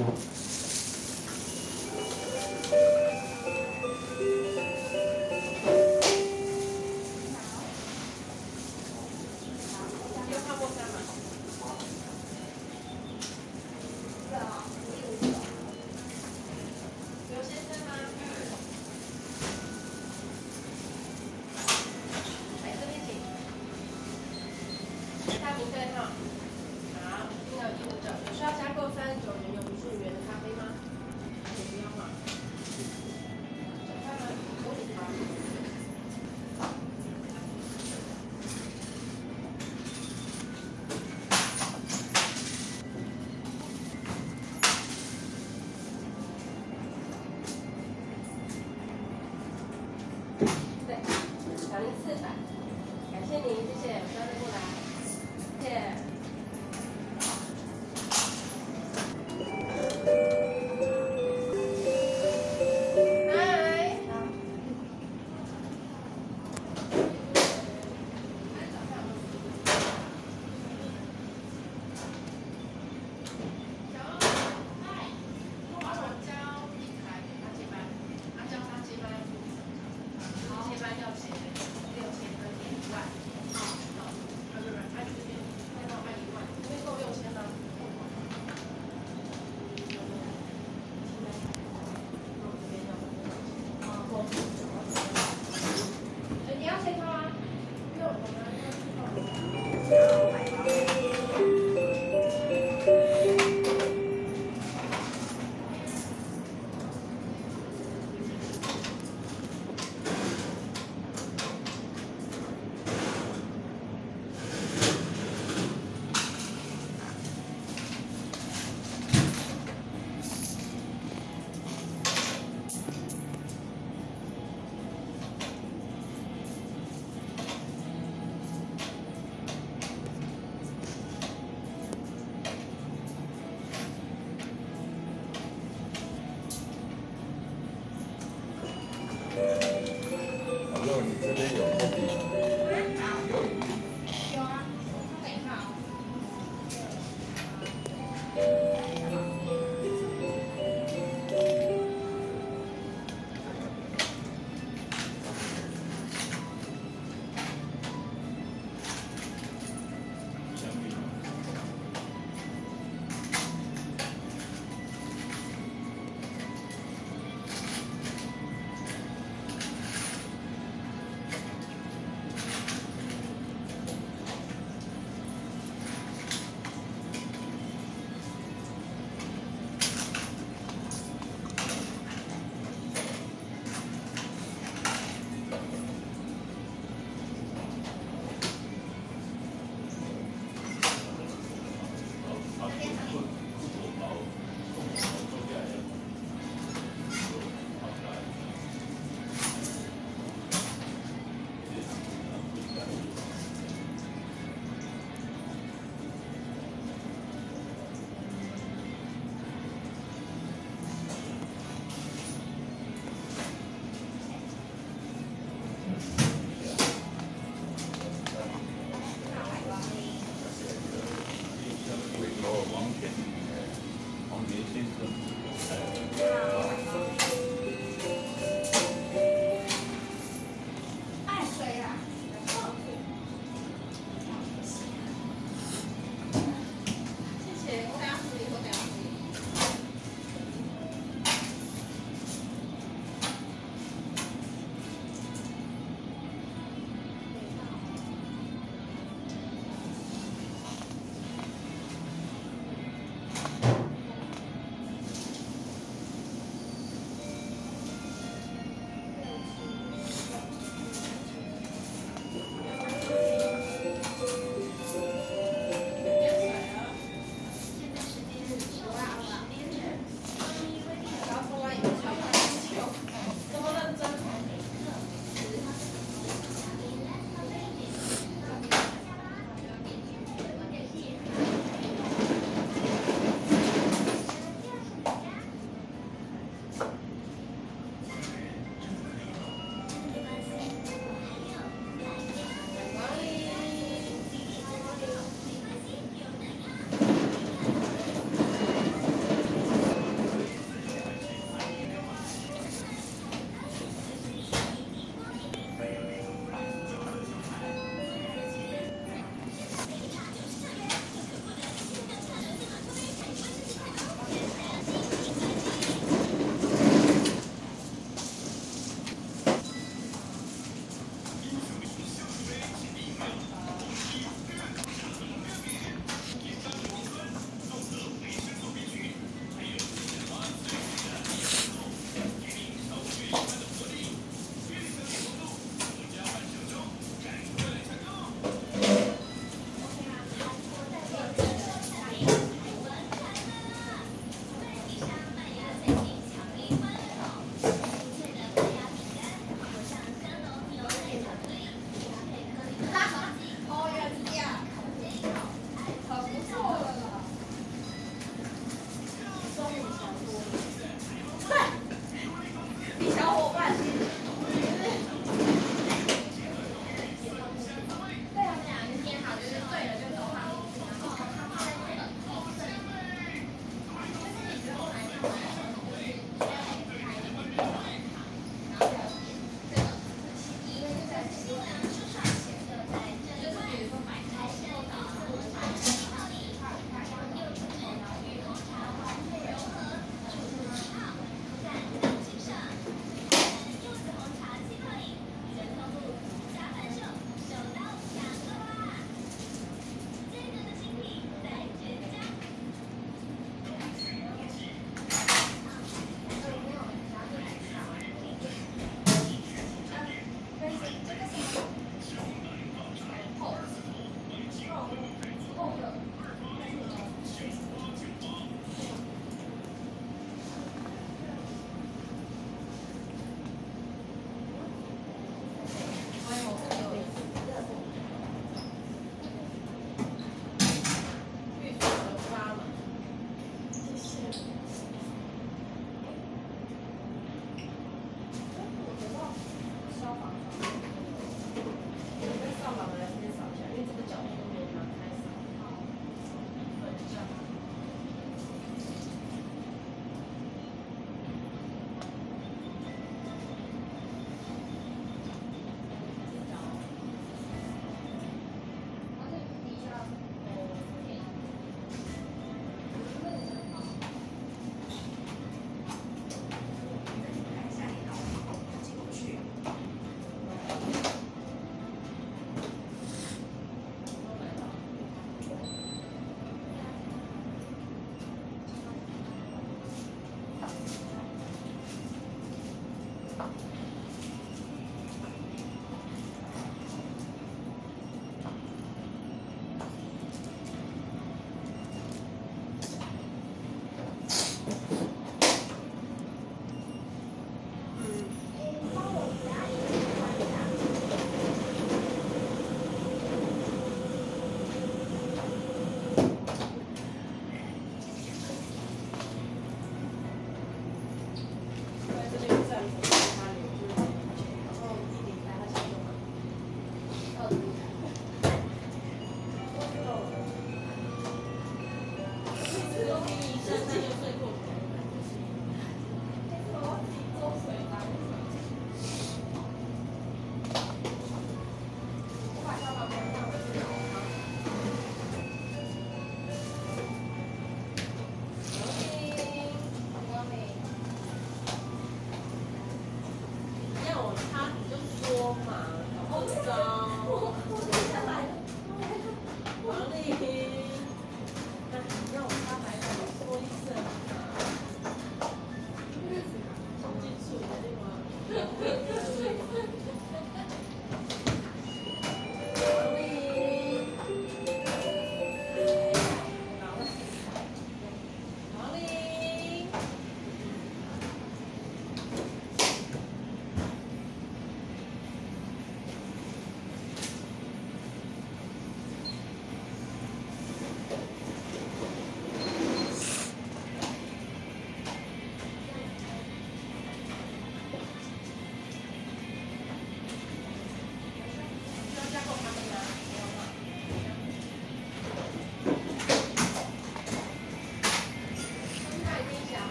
嗯